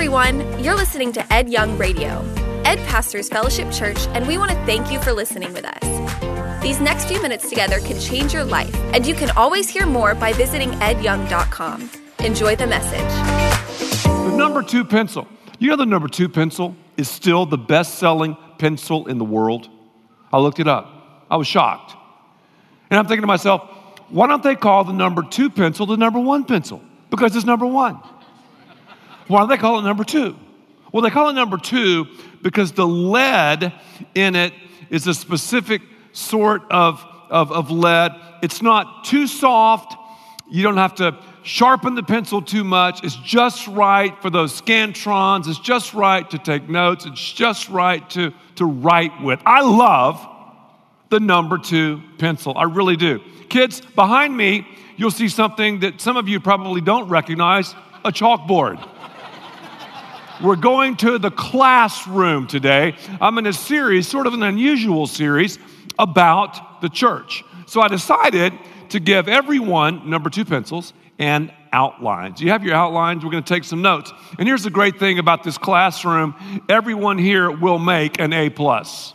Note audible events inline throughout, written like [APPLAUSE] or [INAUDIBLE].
everyone. You're listening to Ed Young Radio. Ed pastors Fellowship Church, and we want to thank you for listening with us. These next few minutes together can change your life, and you can always hear more by visiting edyoung.com. Enjoy the message. The number two pencil. You know, the number two pencil is still the best selling pencil in the world. I looked it up. I was shocked. And I'm thinking to myself, why don't they call the number two pencil the number one pencil? Because it's number one. Why do they call it number two? Well, they call it number two because the lead in it is a specific sort of, of, of lead. It's not too soft. You don't have to sharpen the pencil too much. It's just right for those scantrons. It's just right to take notes. It's just right to, to write with. I love the number two pencil. I really do. Kids, behind me, you'll see something that some of you probably don't recognize a chalkboard. We're going to the classroom today. I'm in a series, sort of an unusual series, about the church. So I decided to give everyone number two pencils and outlines. You have your outlines, we're going to take some notes. And here's the great thing about this classroom everyone here will make an A. plus.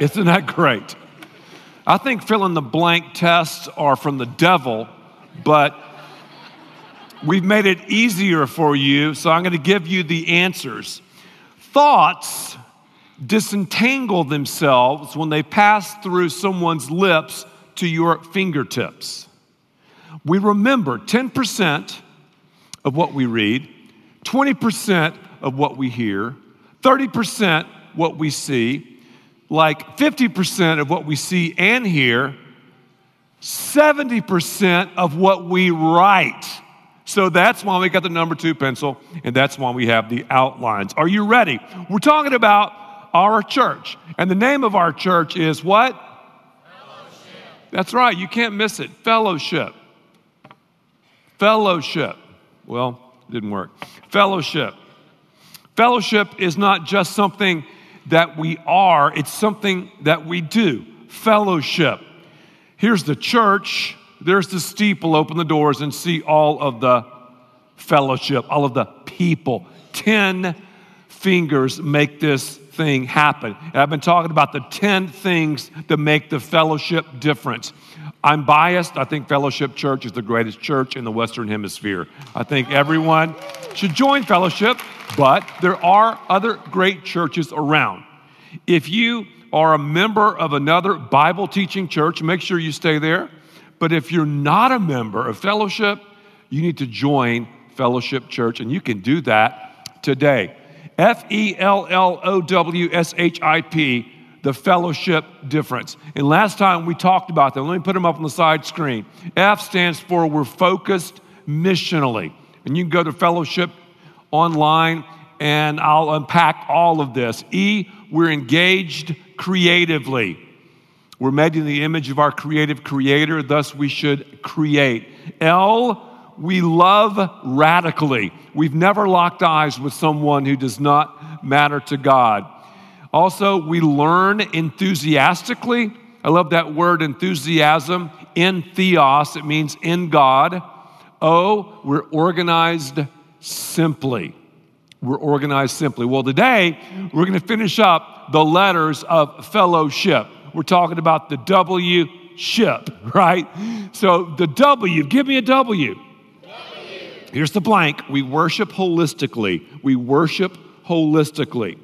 Isn't that great? I think fill in the blank tests are from the devil, but We've made it easier for you, so I'm going to give you the answers. Thoughts disentangle themselves when they pass through someone's lips to your fingertips. We remember 10% of what we read, 20% of what we hear, 30% what we see, like 50% of what we see and hear, 70% of what we write. So that's why we got the number two pencil, and that's why we have the outlines. Are you ready? We're talking about our church. And the name of our church is what? Fellowship. That's right, you can't miss it. Fellowship. Fellowship. Well, it didn't work. Fellowship. Fellowship is not just something that we are, it's something that we do. Fellowship. Here's the church there's the steeple, open the doors and see all of the fellowship, all of the people. 10 fingers make this thing happen. And I've been talking about the 10 things that make the fellowship difference. I'm biased. I think Fellowship Church is the greatest church in the Western Hemisphere. I think everyone should join Fellowship, but there are other great churches around. If you are a member of another Bible teaching church, make sure you stay there. But if you're not a member of fellowship, you need to join Fellowship Church, and you can do that today. F E L L O W S H I P, the fellowship difference. And last time we talked about them. Let me put them up on the side screen. F stands for we're focused missionally. And you can go to fellowship online and I'll unpack all of this. E, we're engaged creatively. We're made in the image of our creative creator, thus, we should create. L, we love radically. We've never locked eyes with someone who does not matter to God. Also, we learn enthusiastically. I love that word enthusiasm. In theos, it means in God. O, we're organized simply. We're organized simply. Well, today, we're going to finish up the letters of fellowship we're talking about the W ship, right? So the W, give me a W. w. Here's the blank. We worship holistically. We worship holistically.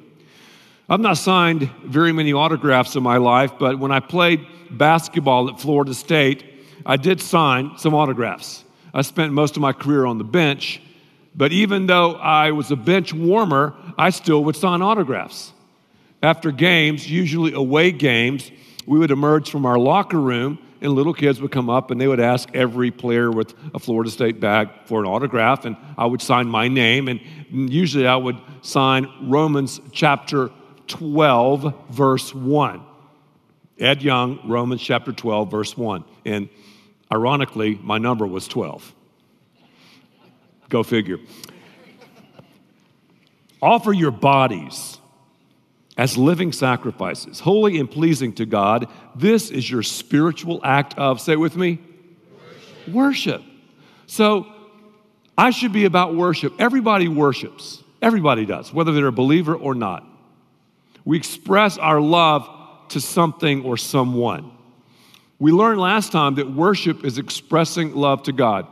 I've not signed very many autographs in my life, but when I played basketball at Florida State, I did sign some autographs. I spent most of my career on the bench, but even though I was a bench warmer, I still would sign autographs. After games, usually away games, we would emerge from our locker room and little kids would come up and they would ask every player with a Florida State bag for an autograph, and I would sign my name. And usually I would sign Romans chapter 12, verse 1. Ed Young, Romans chapter 12, verse 1. And ironically, my number was 12. Go figure. Offer your bodies as living sacrifices, holy and pleasing to God. This is your spiritual act of, say with me, worship. worship. So, I should be about worship. Everybody worships. Everybody does, whether they're a believer or not. We express our love to something or someone. We learned last time that worship is expressing love to God.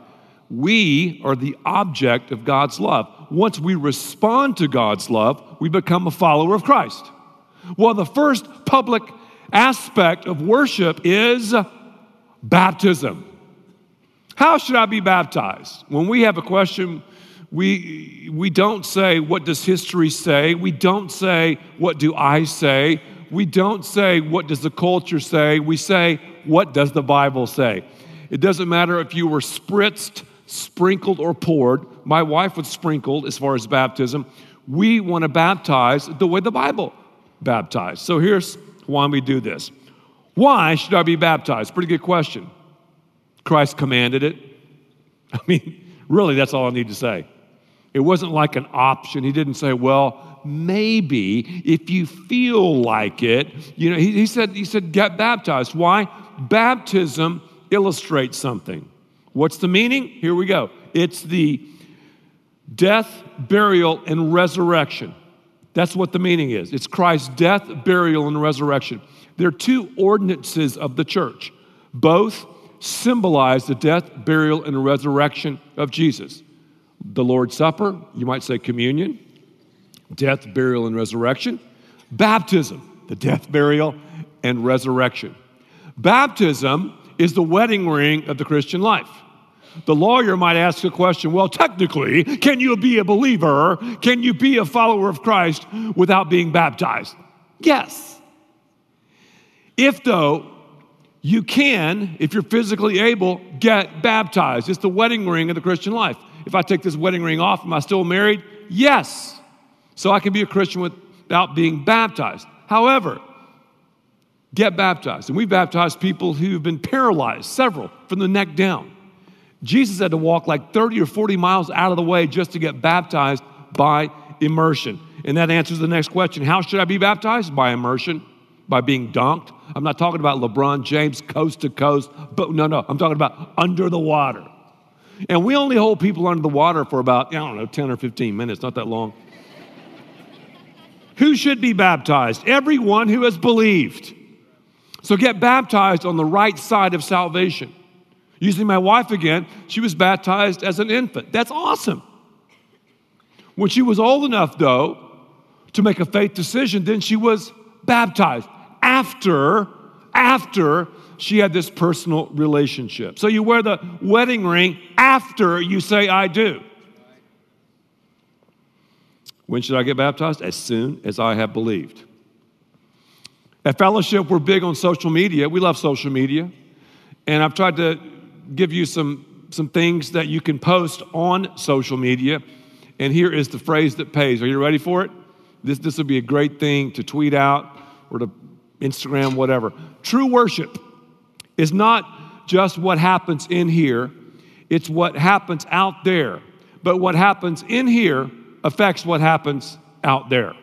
We are the object of God's love. Once we respond to God's love, we become a follower of Christ. Well, the first public aspect of worship is baptism. How should I be baptized? When we have a question, we, we don't say, What does history say? We don't say, What do I say? We don't say, What does the culture say? We say, What does the Bible say? It doesn't matter if you were spritzed, sprinkled, or poured. My wife was sprinkled as far as baptism. We want to baptize the way the Bible baptized. So here's why we do this. Why should I be baptized? Pretty good question. Christ commanded it. [LAUGHS] I mean, really, that's all I need to say. It wasn't like an option. He didn't say, well, maybe if you feel like it. You know, he, he, said, he said, get baptized. Why? Baptism illustrates something. What's the meaning? Here we go. It's the death, burial, and resurrection. That's what the meaning is. It's Christ's death, burial, and resurrection. There are two ordinances of the church. Both symbolize the death, burial, and resurrection of Jesus. The Lord's Supper, you might say communion, death, burial, and resurrection. Baptism, the death, burial, and resurrection. Baptism is the wedding ring of the Christian life. The lawyer might ask a question well, technically, can you be a believer? Can you be a follower of Christ without being baptized? Yes. If, though, you can, if you're physically able, get baptized. It's the wedding ring of the Christian life. If I take this wedding ring off, am I still married? Yes. So I can be a Christian without being baptized. However, get baptized. And we baptized people who've been paralyzed, several, from the neck down. Jesus had to walk like 30 or 40 miles out of the way just to get baptized by immersion. And that answers the next question How should I be baptized? By immersion, by being dunked. I'm not talking about LeBron James coast to coast, but no, no, I'm talking about under the water. And we only hold people under the water for about, I don't know, 10 or 15 minutes, not that long. [LAUGHS] who should be baptized? Everyone who has believed. So get baptized on the right side of salvation. Using my wife again, she was baptized as an infant. That's awesome. When she was old enough, though, to make a faith decision, then she was baptized after, after she had this personal relationship. So you wear the wedding ring after you say, I do. When should I get baptized? As soon as I have believed. At Fellowship, we're big on social media. We love social media. And I've tried to give you some, some things that you can post on social media. And here is the phrase that pays. Are you ready for it? This, this would be a great thing to tweet out or to Instagram, whatever. True worship is not just what happens in here, it's what happens out there. But what happens in here affects what happens out there.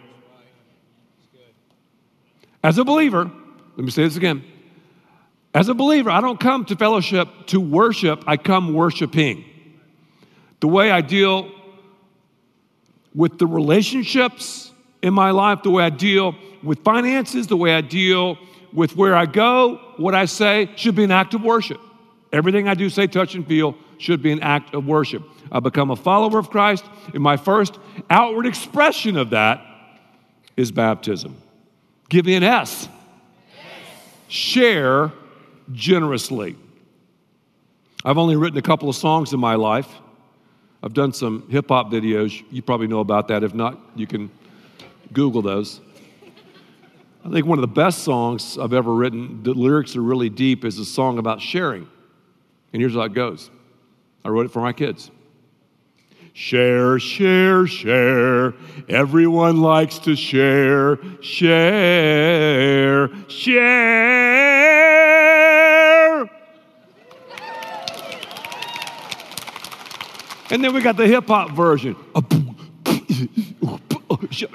As a believer, let me say this again as a believer, I don't come to fellowship to worship, I come worshiping. The way I deal with the relationships in my life, the way I deal with finances, the way I deal with where I go, what I say should be an act of worship. Everything I do, say, touch, and feel should be an act of worship. I become a follower of Christ, and my first outward expression of that is baptism. Give me an S. Yes. Share generously. I've only written a couple of songs in my life. I've done some hip hop videos. You probably know about that. If not, you can Google those. I think one of the best songs I've ever written, the lyrics are really deep, is a song about sharing. And here's how it goes I wrote it for my kids. Share, share, share. Everyone likes to share, share, share. And then we got the hip hop version. Share,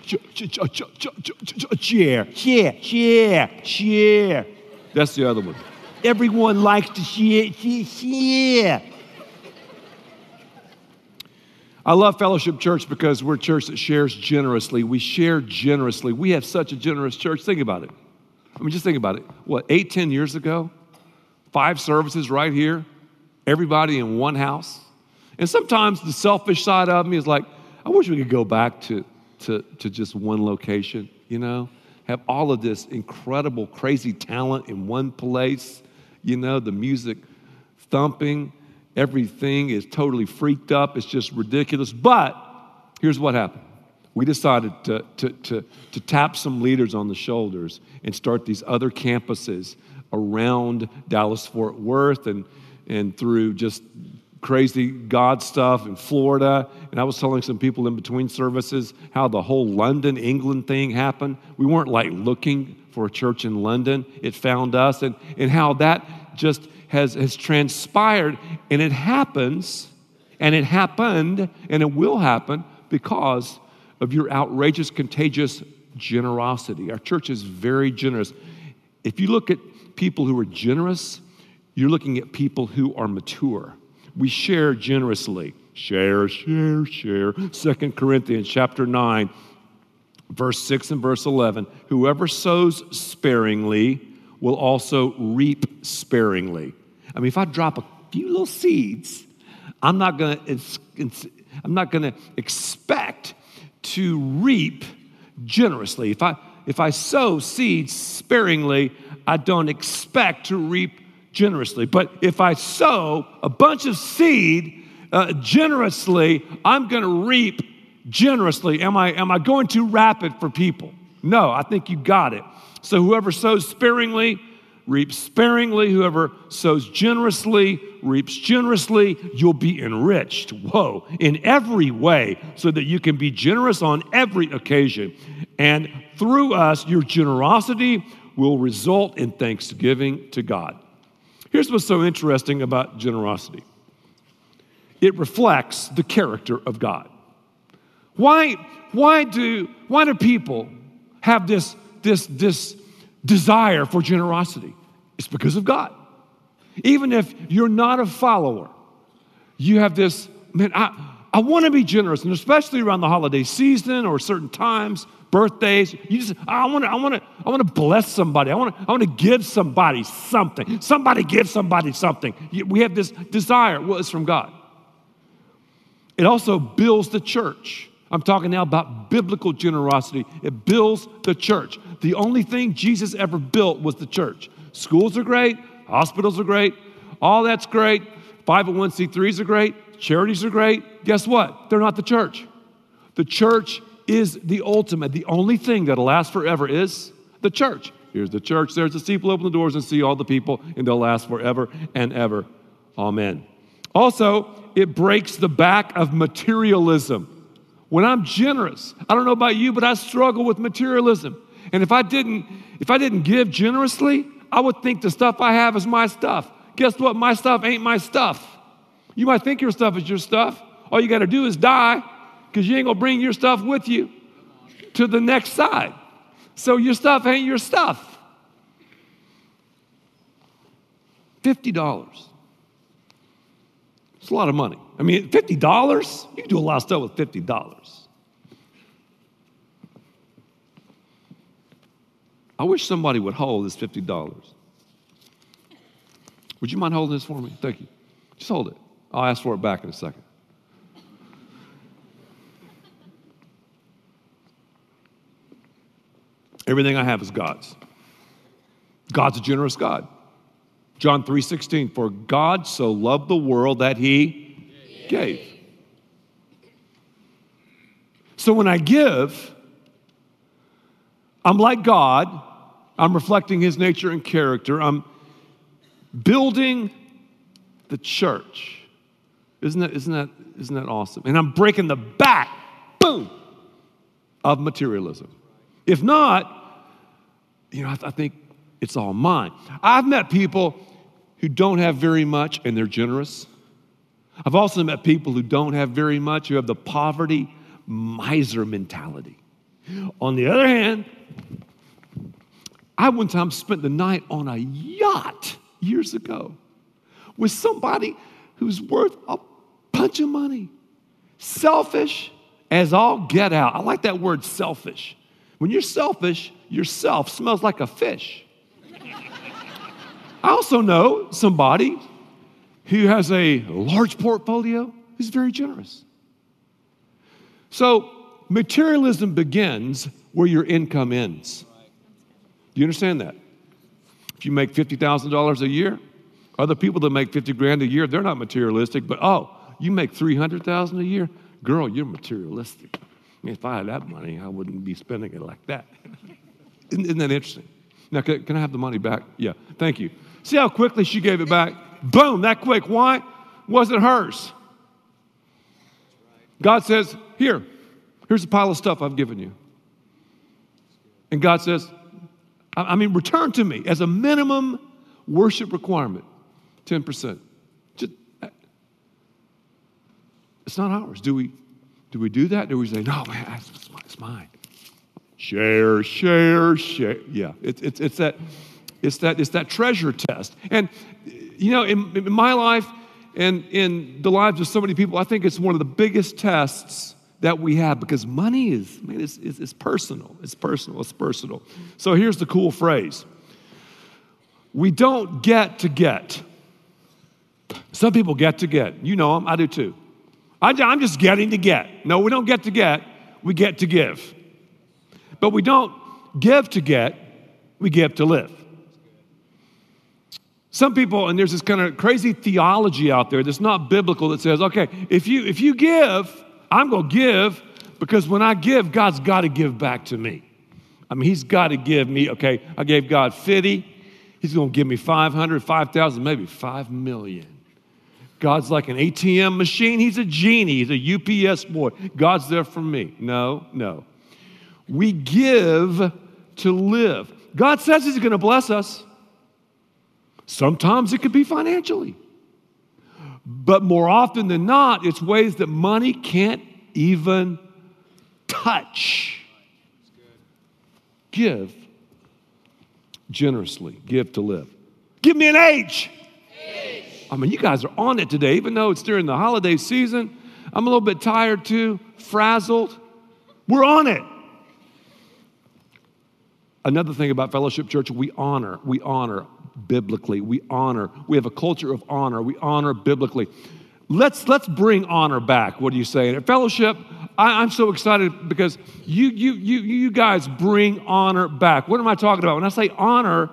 share, share, share. That's the other one. Everyone likes to share, share, share. I love Fellowship Church because we're a church that shares generously. We share generously. We have such a generous church. Think about it. I mean, just think about it. What, eight, ten years ago? Five services right here, everybody in one house. And sometimes the selfish side of me is like, I wish we could go back to, to, to just one location, you know? Have all of this incredible, crazy talent in one place, you know, the music thumping Everything is totally freaked up. It's just ridiculous. But here's what happened we decided to, to, to, to tap some leaders on the shoulders and start these other campuses around Dallas Fort Worth and, and through just crazy God stuff in Florida. And I was telling some people in between services how the whole London, England thing happened. We weren't like looking for a church in London, it found us, and, and how that just has, has transpired, and it happens, and it happened, and it will happen because of your outrageous, contagious generosity. Our church is very generous. If you look at people who are generous, you're looking at people who are mature. We share generously. Share, share, share. Second Corinthians chapter 9, verse 6 and verse 11. Whoever sows sparingly will also reap sparingly. I mean, if I drop a few little seeds, I'm not going to I'm not going to expect to reap generously. If I if I sow seeds sparingly, I don't expect to reap generously. But if I sow a bunch of seed uh, generously, I'm going to reap generously. Am I am I going too rapid for people? No, I think you got it. So whoever sows sparingly reaps sparingly. Whoever sows generously reaps generously. You'll be enriched, whoa, in every way so that you can be generous on every occasion. And through us, your generosity will result in thanksgiving to God. Here's what's so interesting about generosity it reflects the character of God. Why, why, do, why do people have this this, this desire for generosity? It's because of God. Even if you're not a follower, you have this, man, I, I want to be generous, and especially around the holiday season or certain times, birthdays. You just, I want to, I want to, I want to bless somebody. I want to, I want to give somebody something. Somebody give somebody something. We have this desire. Well, it's from God. It also builds the church. I'm talking now about biblical generosity. It builds the church. The only thing Jesus ever built was the church. Schools are great, hospitals are great, all that's great. 501c3s are great, charities are great. Guess what? They're not the church. The church is the ultimate. The only thing that'll last forever is the church. Here's the church, there's the steeple, open the doors and see all the people, and they'll last forever and ever. Amen. Also, it breaks the back of materialism when I'm generous, I don't know about you, but I struggle with materialism. And if I didn't, if I didn't give generously, I would think the stuff I have is my stuff. Guess what? My stuff ain't my stuff. You might think your stuff is your stuff. All you got to do is die because you ain't going to bring your stuff with you to the next side. So your stuff ain't your stuff. $50. It's a lot of money. I mean, $50? You can do a lot of stuff with $50. I wish somebody would hold this $50. Would you mind holding this for me? Thank you. Just hold it. I'll ask for it back in a second. Everything I have is God's. God's a generous God. John 3:16 for God so loved the world that he gave. So when I give, I'm like God, I'm reflecting his nature and character. I'm building the church. Isn't that, isn't that, isn't that awesome? And I'm breaking the back, boom, of materialism. If not, you know, I, I think it's all mine. I've met people who don't have very much and they're generous. I've also met people who don't have very much, who have the poverty miser mentality. On the other hand, I one time spent the night on a yacht years ago with somebody who's worth a bunch of money. selfish as all get out. I like that word selfish. When you're selfish, yourself smells like a fish. I also know somebody who has a large portfolio who's very generous. So, materialism begins where your income ends. Do you understand that? If you make $50,000 a year, other people that make 50 grand a year, they're not materialistic, but oh, you make 300,000 a year? Girl, you're materialistic. If I had that money, I wouldn't be spending it like that. [LAUGHS] isn't, that interesting? Now, can I have the money back? Yeah, thank you. See how quickly she gave it back? Boom, that quick. Why? Wasn't hers. God says, Here, here's a pile of stuff I've given you. And God says, I mean, return to me as a minimum worship requirement 10%. Just, uh, it's not ours. Do we, do we do that? Do we say, no, man, it's, mine? Share, share, share. Yeah, it's, it's, it's, that, it's, that, it's that treasure test. And, you know, in, in my life and in the lives of so many people, I think it's one of the biggest tests that we have because money is, man, it's, it's, it's personal. It's personal. It's personal. So here's the cool phrase we don't get to get. Some people get to get. You know them, I do too. I'm just getting to get. No, we don't get to get, we get to give. But we don't give to get, we give to live. Some people, and there's this kind of crazy theology out there that's not biblical that says, okay, if you if you give, I'm gonna give because when I give, God's got to give back to me. I mean, He's got to give me, okay, I gave God 50, He's gonna give me 500, 5,000, maybe 5 million. God's like an ATM machine. He's a genie. He's a UPS boy. God's there for me. No, no. We give to live. God says He's to bless us. Sometimes it could be financially. But more often than not, it's ways that money can't even touch. Give generously, give to live. Give me an H. I mean, you guys are on it today, even though it's during the holiday season. I'm a little bit tired too, frazzled. We're on it. Another thing about Fellowship Church, we honor, we honor biblically. We honor. We have a culture of honor. We honor biblically. Let's let's bring honor back. What are you saying? At Fellowship, I, am so excited because you you you you guys bring honor back. What am I talking about? When I say honor,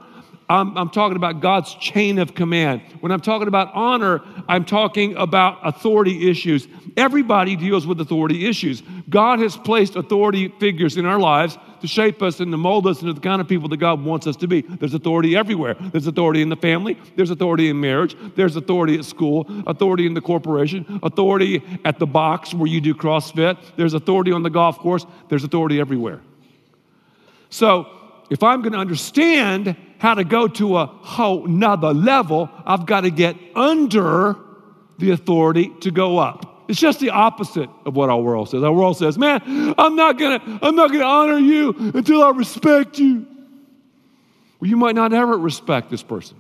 I'm, I'm, talking about God's chain of command. When I'm talking about honor, I'm talking about authority issues. Everybody deals with authority issues. God has placed authority figures in our lives to shape us and to mold us into the kind of people that God wants us to be. There's authority everywhere. There's authority in the family, there's authority in marriage, there's authority at school, authority in the corporation, authority at the box where you do CrossFit, there's authority on the golf course, there's authority everywhere. So, if I'm going to understand how to go to a whole nother level, I've got to get under the authority to go up. It's just the opposite of what our world says. Our world says, "Man, I'm not gonna, I'm not gonna honor you until I respect you." Well, you might not ever respect this person.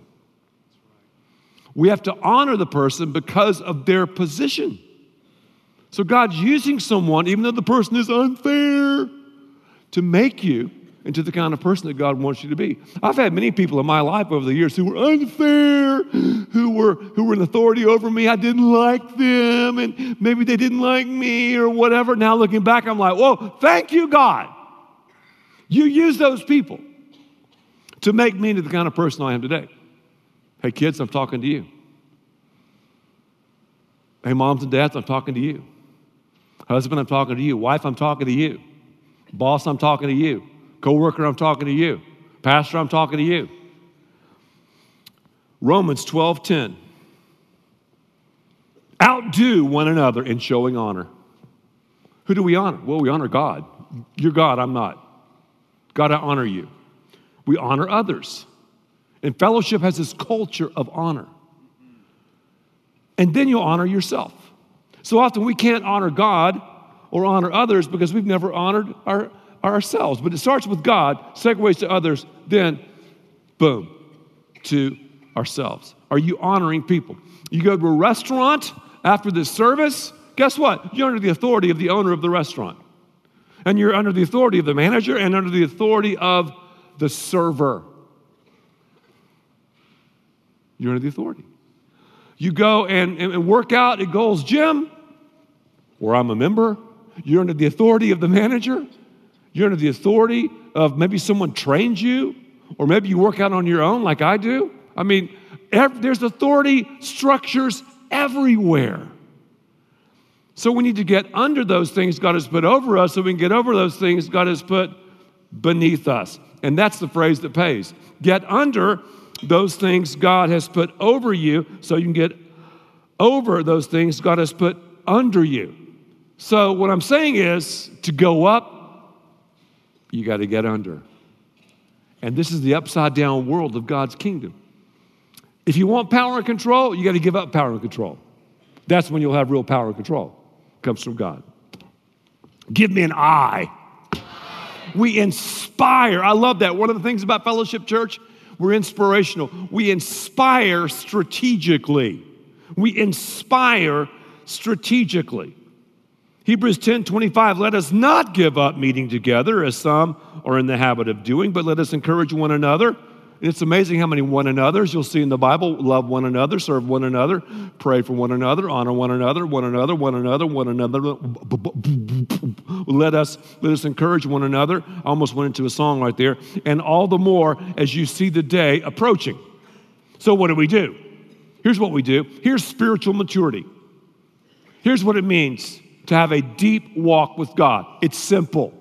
We have to honor the person because of their position. So God's using someone, even though the person is unfair, to make you into the kind of person that God wants you to be. I've had many people in my life over the years who were unfair, who were who were an authority over me. I didn't like them, and maybe they didn't like me or whatever. Now looking back, I'm like, whoa, thank you, God. You use those people to make me into the kind of person I am today. Hey, kids, I'm talking to you. Hey, moms and dads, I'm talking to you. Husband, I'm talking to you. Wife, I'm talking to you. Boss, I'm talking to you. Co-worker, I'm talking to you. Pastor, I'm talking to you. Romans 12:10. Outdo one another in showing honor. Who do we honor? Well, we honor God. You're God, I'm not. God, I honor you. We honor others. And fellowship has this culture of honor. And then you'll honor yourself. So often we can't honor God or honor others because we've never honored our, ourselves. But it starts with God, segues to others, then, boom, to ourselves. Are you honoring people? You go to a restaurant after this service, guess what? You're under the authority of the owner of the restaurant. And you're under the authority of the manager and under the authority of the server. You're under the authority. You go and, and work out at Gold's Gym, where I'm a member. You're under the authority of the manager. You're under the authority of maybe someone trains you, or maybe you work out on your own like I do. I mean, there's authority structures everywhere. So we need to get under those things God has put over us so we can get over those things God has put beneath us. And that's the phrase that pays. Get under those things God has put over you so you can get over those things God has put under you. So, what I'm saying is to go up, you got to get under. And this is the upside down world of God's kingdom. If you want power and control, you got to give up power and control. That's when you'll have real power and control. It comes from God. Give me an eye. We inspire. I love that. One of the things about Fellowship Church we're inspirational. We inspire strategically. We inspire strategically. Hebrews 10 25, let us not give up meeting together as some are in the habit of doing, but let us encourage one another And it's amazing how many one another's you'll see in the Bible. Love one another, serve one another, pray for one another, honor one another, one another, one another, one another. Let us let us encourage one another. I almost went into a song right there. And all the more as you see the day approaching. So what do we do? Here's what we do. Here's spiritual maturity. Here's what it means to have a deep walk with God. It's simple.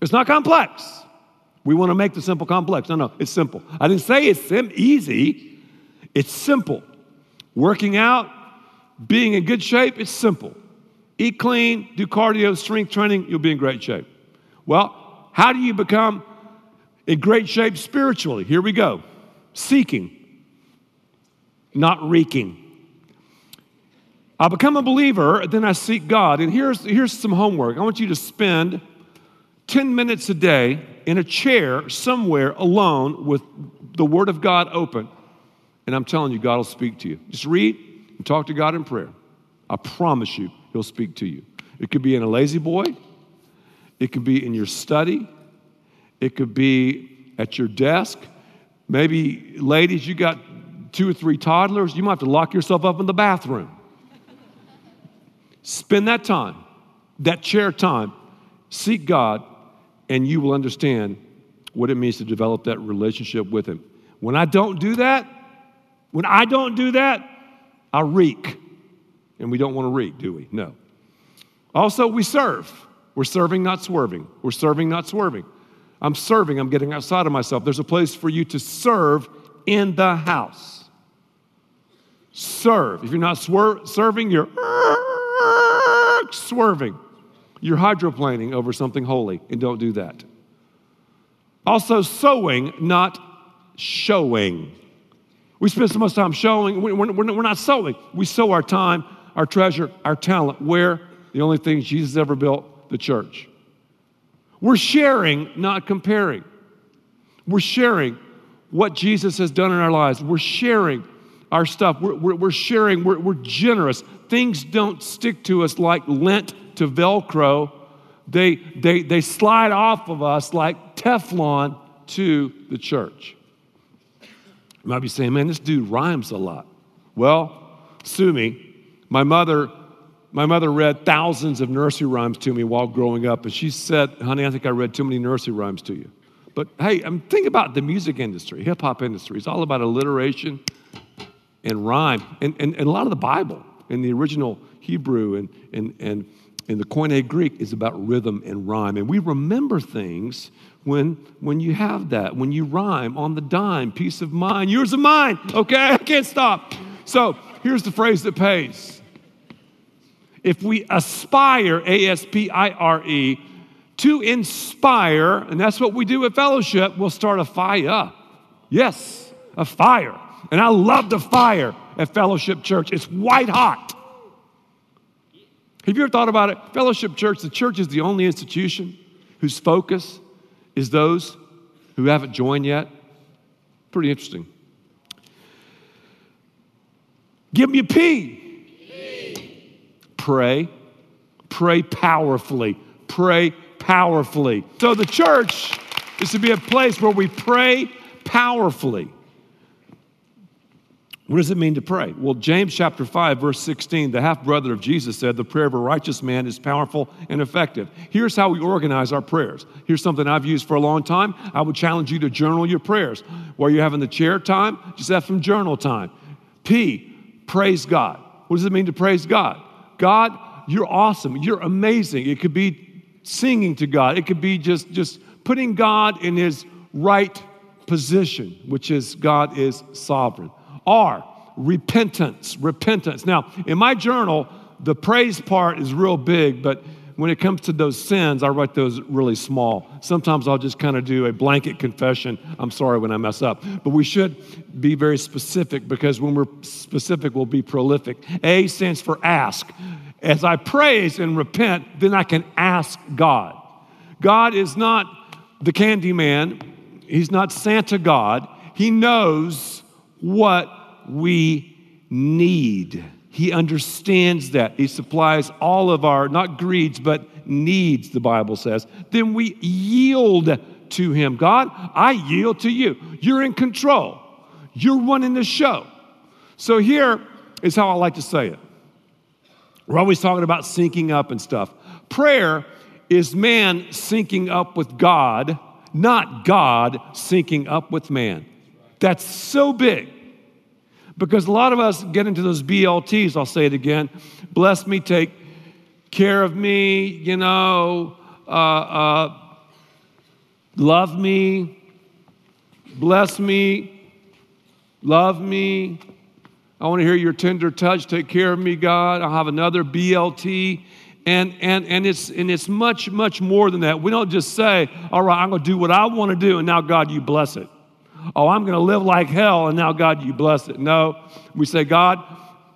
It's not complex. We want to make the simple complex. No, no, it's simple. I didn't say it's sim- easy, it's simple. Working out, being in good shape, it's simple. Eat clean, do cardio, strength training, you'll be in great shape. Well, how do you become in great shape spiritually? Here we go seeking, not reeking. I become a believer, then I seek God. And here's, here's some homework. I want you to spend 10 minutes a day in a chair somewhere alone with the Word of God open. And I'm telling you, God will speak to you. Just read and talk to God in prayer. I promise you, He'll speak to you. It could be in a La-Z-Boy, it could be in your study, it could be at your desk. Maybe, ladies, you got two or three toddlers, you might have to lock yourself up in the bathroom. Spend that time, that chair time, seek God and you will understand what it means to develop that relationship with Him. When I don't do that, when I don't do that, I reek. And we don't want to reek, do we? No. Also, we serve. We're serving, not swerving. We're serving, not swerving. I'm serving, I'm getting outside of myself. There's a place for you to serve in the house. Serve. If you're not swer- serving, you're swerving. You're hydroplaning over something holy, and don't do that. Also, sowing, not showing. We spend so much time showing, we're not sowing. We sow our time, our treasure, our talent. Where? The only thing Jesus ever built, the church. We're sharing, not comparing. We're sharing what Jesus has done in our lives. We're sharing our stuff. We're, we're, we're sharing, we're, we're generous. Things don't stick to us like lint to Velcro, they, they, they slide off of us like Teflon to the church. You might be saying, man, this dude rhymes a lot. Well, sue me. My mother, my mother read thousands of nursery rhymes to me while growing up, and she said, honey, I think I read too many nursery rhymes to you. But hey, um, I'm thinking about the music industry, hip hop industry. It's all about alliteration and rhyme, and, and, and a lot of the Bible in the original Hebrew and, and, and in the Koine Greek is about rhythm and rhyme. And we remember things when, when you have that, when you rhyme on the dime, peace of mind, yours of mine, okay? I can't stop. So here's the phrase that pays. If we aspire, A S P I R E, to inspire, and that's what we do at fellowship, we'll start a fire. Yes, a fire. And I love the fire at Fellowship Church. It's white hot. Have you ever thought about it? Fellowship Church, the church is the only institution whose focus is those who haven't joined yet. Pretty interesting. Give me a P. P. pray, pray powerfully, pray powerfully. So the church is to be a place where we pray powerfully. What does it mean to pray? Well, James chapter 5, verse 16, the half brother of Jesus said, The prayer of a righteous man is powerful and effective. Here's how we organize our prayers. Here's something I've used for a long time. I would challenge you to journal your prayers. While you're having the chair time, just have some journal time. P, praise God. What does it mean to praise God? God, you're awesome. You're amazing. It could be singing to God, it could be just, just putting God in his right position, which is God is sovereign. R, repentance, repentance. Now, in my journal, the praise part is real big, but when it comes to those sins, I write those really small. Sometimes I'll just kind of do a blanket confession. I'm sorry when I mess up. But we should be very specific because when we're specific, we'll be prolific. A stands for ask. As I praise and repent, then I can ask God. God is not the candy man, He's not Santa God. He knows what we need. He understands that. He supplies all of our, not greeds, but needs, the Bible says. Then we yield to Him. God, I yield to you. You're in control, you're running the show. So here is how I like to say it. We're always talking about syncing up and stuff. Prayer is man syncing up with God not God syncing up with man. That's so big. Because a lot of us get into those BLTs, I'll say it again bless me, take care of me, you know, uh, uh, love me, bless me, love me. I want to hear your tender touch. Take care of me, God. I'll have another BLT. And, and, and, it's, and it's much, much more than that. We don't just say, all right, I'm going to do what I want to do, and now, God, you bless it. Oh, I'm going to live like hell, and now, God, you bless it. No, we say, God,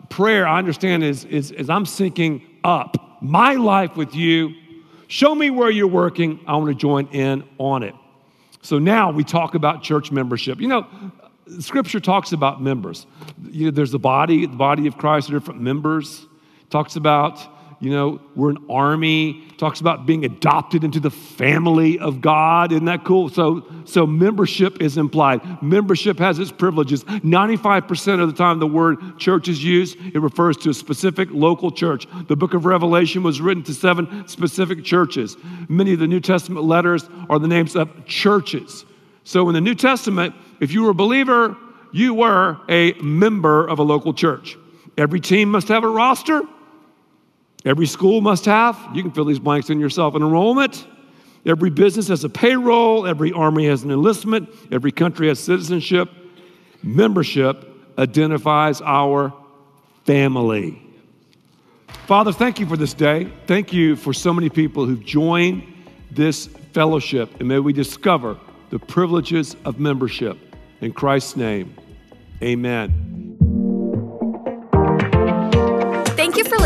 prayer, I understand, is, is, is I'm syncing up my life with you. Show me where you're working. I want to join in on it. So now we talk about church membership. You know, Scripture talks about members. You know, there's the body, the body of Christ, different members. talks about you know, we're an army. Talks about being adopted into the family of God. Isn't that cool? So, so membership is implied. Membership has its privileges. 95% of the time the word church is used, it refers to a specific local church. The book of Revelation was written to seven specific churches. Many of the New Testament letters are the names of churches. So in the New Testament, if you were a believer, you were a member of a local church. Every team must have a roster. Every school must have, you can fill these blanks in yourself, an enrollment. Every business has a payroll. Every army has an enlistment. Every country has citizenship. Membership identifies our family. Father, thank you for this day. Thank you for so many people who've joined this fellowship, and may we discover the privileges of membership. In Christ's name, amen.